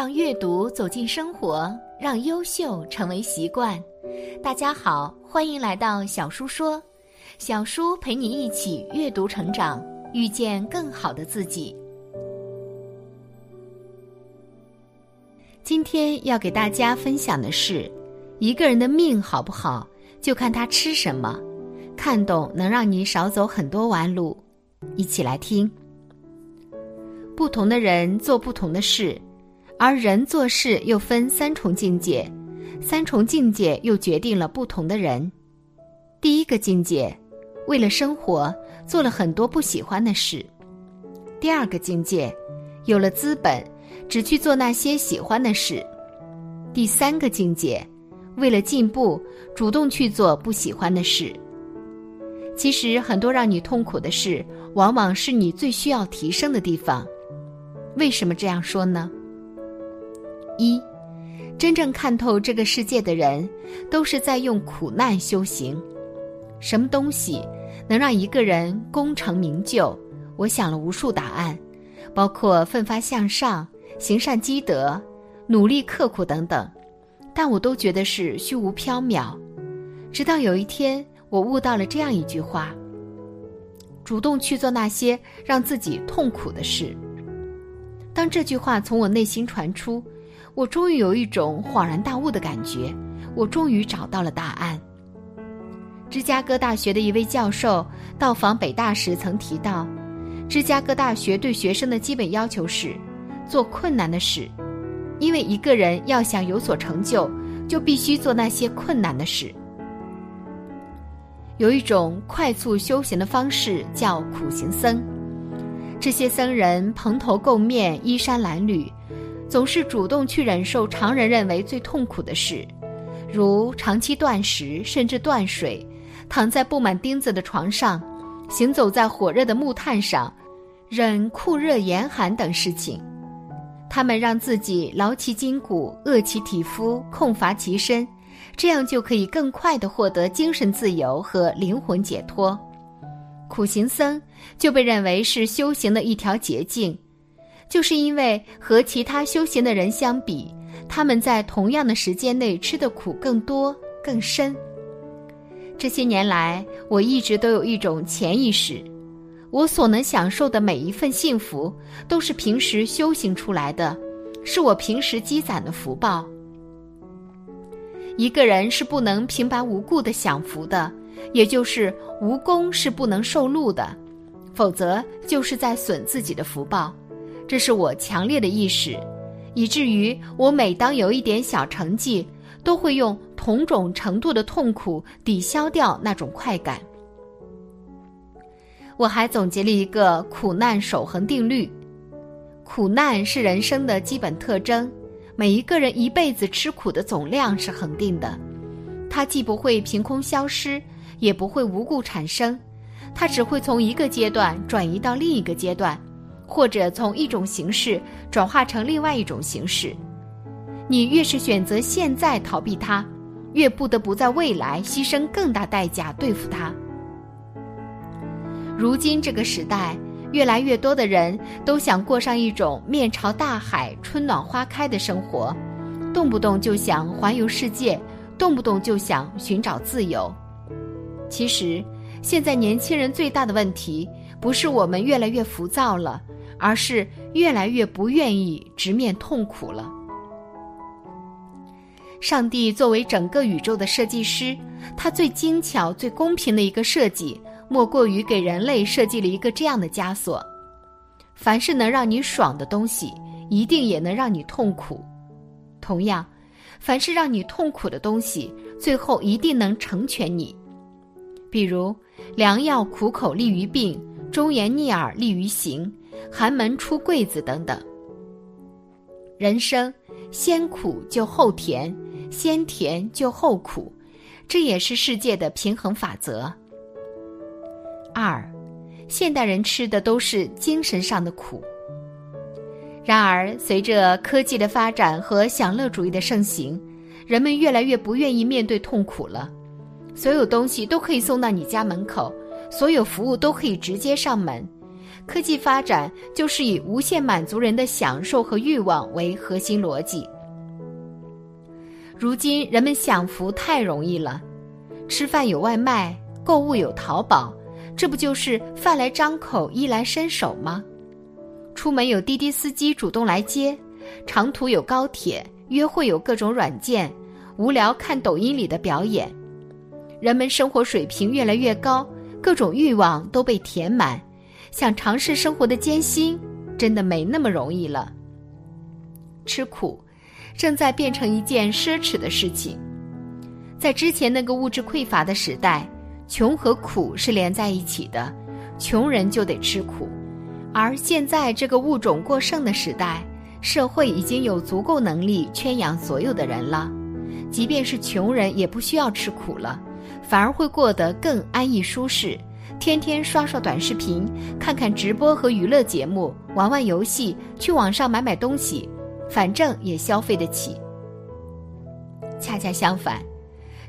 让阅读走进生活，让优秀成为习惯。大家好，欢迎来到小叔说，小叔陪你一起阅读成长，遇见更好的自己。今天要给大家分享的是，一个人的命好不好，就看他吃什么。看懂能让你少走很多弯路。一起来听。不同的人做不同的事。而人做事又分三重境界，三重境界又决定了不同的人。第一个境界，为了生活做了很多不喜欢的事；第二个境界，有了资本，只去做那些喜欢的事；第三个境界，为了进步，主动去做不喜欢的事。其实，很多让你痛苦的事，往往是你最需要提升的地方。为什么这样说呢？一，真正看透这个世界的人，都是在用苦难修行。什么东西能让一个人功成名就？我想了无数答案，包括奋发向上、行善积德、努力刻苦等等，但我都觉得是虚无缥缈。直到有一天，我悟到了这样一句话：主动去做那些让自己痛苦的事。当这句话从我内心传出。我终于有一种恍然大悟的感觉，我终于找到了答案。芝加哥大学的一位教授到访北大时曾提到，芝加哥大学对学生的基本要求是做困难的事，因为一个人要想有所成就，就必须做那些困难的事。有一种快速修行的方式叫苦行僧，这些僧人蓬头垢面，衣衫褴褛。总是主动去忍受常人认为最痛苦的事，如长期断食甚至断水，躺在布满钉子的床上，行走在火热的木炭上，忍酷热严寒等事情。他们让自己劳其筋骨，饿其体肤，空乏其身，这样就可以更快地获得精神自由和灵魂解脱。苦行僧就被认为是修行的一条捷径。就是因为和其他修行的人相比，他们在同样的时间内吃的苦更多更深。这些年来，我一直都有一种潜意识：我所能享受的每一份幸福，都是平时修行出来的，是我平时积攒的福报。一个人是不能平白无故的享福的，也就是无功是不能受禄的，否则就是在损自己的福报。这是我强烈的意识，以至于我每当有一点小成绩，都会用同种程度的痛苦抵消掉那种快感。我还总结了一个苦难守恒定律：苦难是人生的基本特征，每一个人一辈子吃苦的总量是恒定的，它既不会凭空消失，也不会无故产生，它只会从一个阶段转移到另一个阶段。或者从一种形式转化成另外一种形式，你越是选择现在逃避它，越不得不在未来牺牲更大代价对付它。如今这个时代，越来越多的人都想过上一种面朝大海、春暖花开的生活，动不动就想环游世界，动不动就想寻找自由。其实，现在年轻人最大的问题，不是我们越来越浮躁了。而是越来越不愿意直面痛苦了。上帝作为整个宇宙的设计师，他最精巧、最公平的一个设计，莫过于给人类设计了一个这样的枷锁：凡是能让你爽的东西，一定也能让你痛苦。同样，凡是让你痛苦的东西，最后一定能成全你。比如，良药苦口利于病，忠言逆耳利于行，寒门出贵子等等。人生先苦就后甜，先甜就后苦，这也是世界的平衡法则。二，现代人吃的都是精神上的苦。然而，随着科技的发展和享乐主义的盛行，人们越来越不愿意面对痛苦了。所有东西都可以送到你家门口，所有服务都可以直接上门。科技发展就是以无限满足人的享受和欲望为核心逻辑。如今，人们享福太容易了，吃饭有外卖，购物有淘宝，这不就是饭来张口、衣来伸手吗？出门有滴滴司机主动来接，长途有高铁，约会有各种软件，无聊看抖音里的表演。人们生活水平越来越高，各种欲望都被填满，想尝试生活的艰辛，真的没那么容易了。吃苦，正在变成一件奢侈的事情。在之前那个物质匮乏的时代，穷和苦是连在一起的，穷人就得吃苦。而现在这个物种过剩的时代，社会已经有足够能力圈养所有的人了，即便是穷人也不需要吃苦了。反而会过得更安逸舒适，天天刷刷短视频，看看直播和娱乐节目，玩玩游戏，去网上买买东西，反正也消费得起。恰恰相反，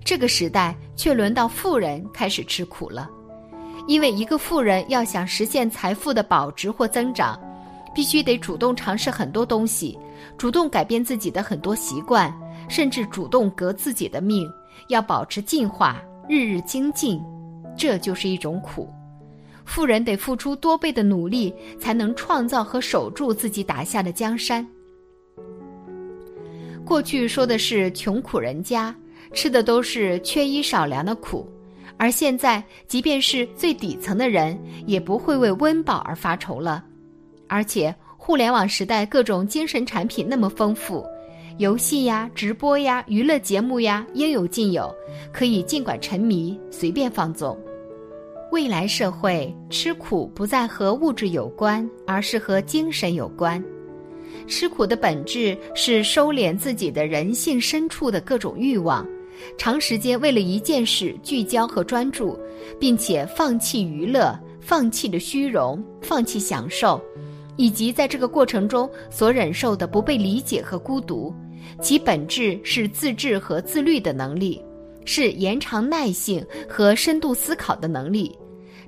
这个时代却轮到富人开始吃苦了，因为一个富人要想实现财富的保值或增长，必须得主动尝试很多东西，主动改变自己的很多习惯，甚至主动革自己的命，要保持进化。日日精进，这就是一种苦。富人得付出多倍的努力，才能创造和守住自己打下的江山。过去说的是穷苦人家吃的都是缺衣少粮的苦，而现在，即便是最底层的人，也不会为温饱而发愁了。而且，互联网时代各种精神产品那么丰富。游戏呀，直播呀，娱乐节目呀，应有尽有，可以尽管沉迷，随便放纵。未来社会吃苦不再和物质有关，而是和精神有关。吃苦的本质是收敛自己的人性深处的各种欲望，长时间为了一件事聚焦和专注，并且放弃娱乐，放弃了虚荣，放弃享受，以及在这个过程中所忍受的不被理解和孤独。其本质是自制和自律的能力，是延长耐性和深度思考的能力，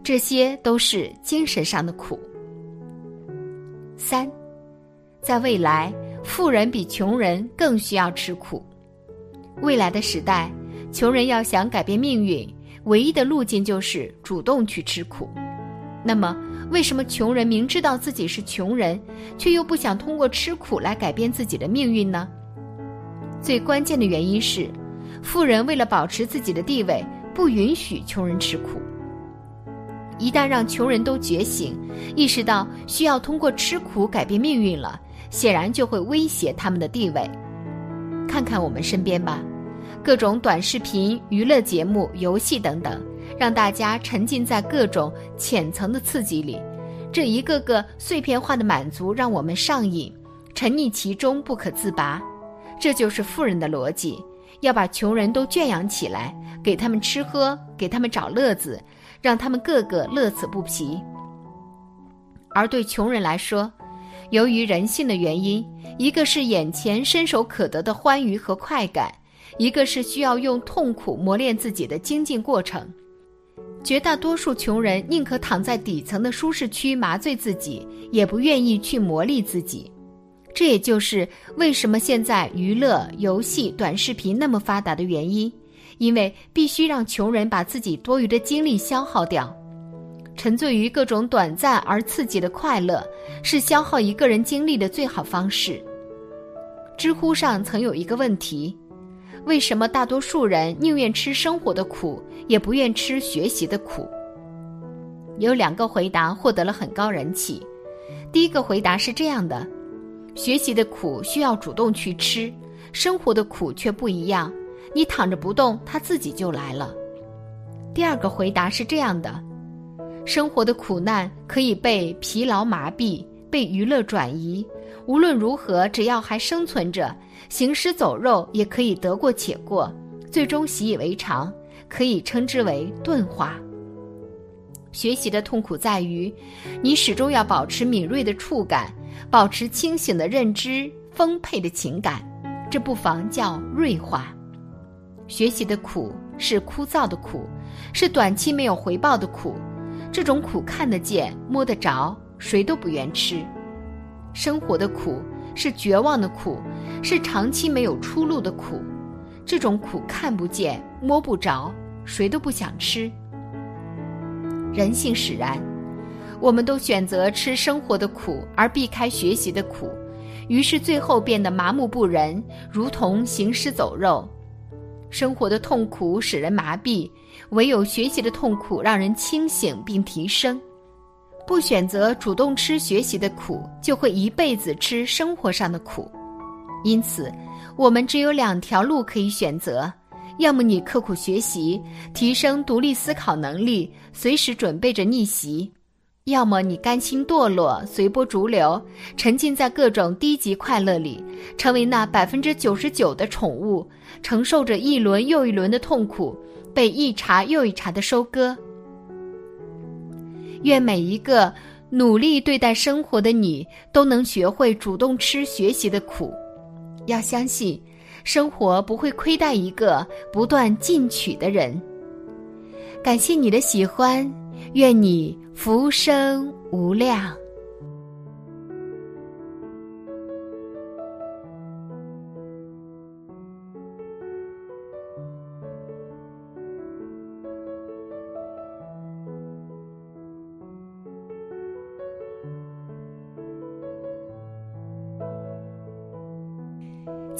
这些都是精神上的苦。三，在未来，富人比穷人更需要吃苦。未来的时代，穷人要想改变命运，唯一的路径就是主动去吃苦。那么，为什么穷人明知道自己是穷人，却又不想通过吃苦来改变自己的命运呢？最关键的原因是，富人为了保持自己的地位，不允许穷人吃苦。一旦让穷人都觉醒，意识到需要通过吃苦改变命运了，显然就会威胁他们的地位。看看我们身边吧，各种短视频、娱乐节目、游戏等等，让大家沉浸在各种浅层的刺激里，这一个个碎片化的满足让我们上瘾，沉溺其中不可自拔。这就是富人的逻辑，要把穷人都圈养起来，给他们吃喝，给他们找乐子，让他们个个乐此不疲。而对穷人来说，由于人性的原因，一个是眼前伸手可得的欢愉和快感，一个是需要用痛苦磨练自己的精进过程。绝大多数穷人宁可躺在底层的舒适区麻醉自己，也不愿意去磨砺自己。这也就是为什么现在娱乐、游戏、短视频那么发达的原因，因为必须让穷人把自己多余的精力消耗掉。沉醉于各种短暂而刺激的快乐，是消耗一个人精力的最好方式。知乎上曾有一个问题：为什么大多数人宁愿吃生活的苦，也不愿吃学习的苦？有两个回答获得了很高人气。第一个回答是这样的。学习的苦需要主动去吃，生活的苦却不一样，你躺着不动，它自己就来了。第二个回答是这样的：生活的苦难可以被疲劳麻痹，被娱乐转移。无论如何，只要还生存着，行尸走肉也可以得过且过，最终习以为常，可以称之为钝化。学习的痛苦在于，你始终要保持敏锐的触感，保持清醒的认知，丰沛的情感，这不妨叫锐化。学习的苦是枯燥的苦，是短期没有回报的苦，这种苦看得见、摸得着，谁都不愿吃。生活的苦是绝望的苦，是长期没有出路的苦，这种苦看不见、摸不着，谁都不想吃。人性使然，我们都选择吃生活的苦而避开学习的苦，于是最后变得麻木不仁，如同行尸走肉。生活的痛苦使人麻痹，唯有学习的痛苦让人清醒并提升。不选择主动吃学习的苦，就会一辈子吃生活上的苦。因此，我们只有两条路可以选择。要么你刻苦学习，提升独立思考能力，随时准备着逆袭；要么你甘心堕落，随波逐流，沉浸在各种低级快乐里，成为那百分之九十九的宠物，承受着一轮又一轮的痛苦，被一茬又一茬的收割。愿每一个努力对待生活的你，都能学会主动吃学习的苦。要相信。生活不会亏待一个不断进取的人。感谢你的喜欢，愿你浮生无量。